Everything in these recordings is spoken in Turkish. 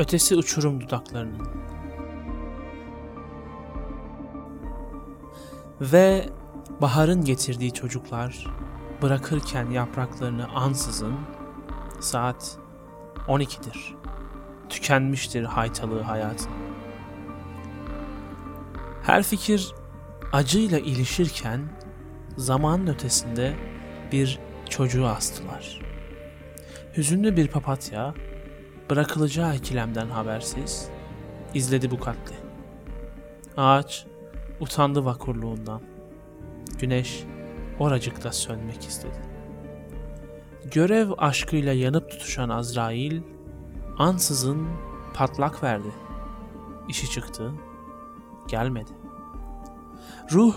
Ötesi uçurum dudaklarının. Ve baharın getirdiği çocuklar bırakırken yapraklarını ansızın saat 12'dir. Tükenmiştir haytalığı hayatın. Her fikir acıyla ilişirken zamanın ötesinde bir çocuğu astılar. Hüzünlü bir papatya bırakılacağı ikilemden habersiz izledi bu katli. Ağaç utandı vakurluğundan. Güneş oracıkta sönmek istedi. Görev aşkıyla yanıp tutuşan Azrail ansızın patlak verdi. İşi çıktı, gelmedi. Ruh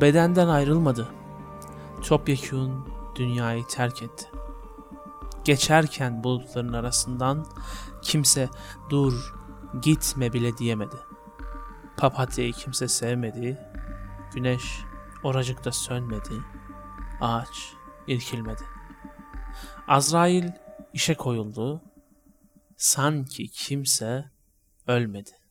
bedenden ayrılmadı. Topyekun dünyayı terk etti. Geçerken bulutların arasından kimse dur gitme bile diyemedi. Papatya'yı kimse sevmedi. Güneş oracıkta sönmedi. Ağaç irkilmedi. Azrail işe koyuldu. Sanki kimse ölmedi.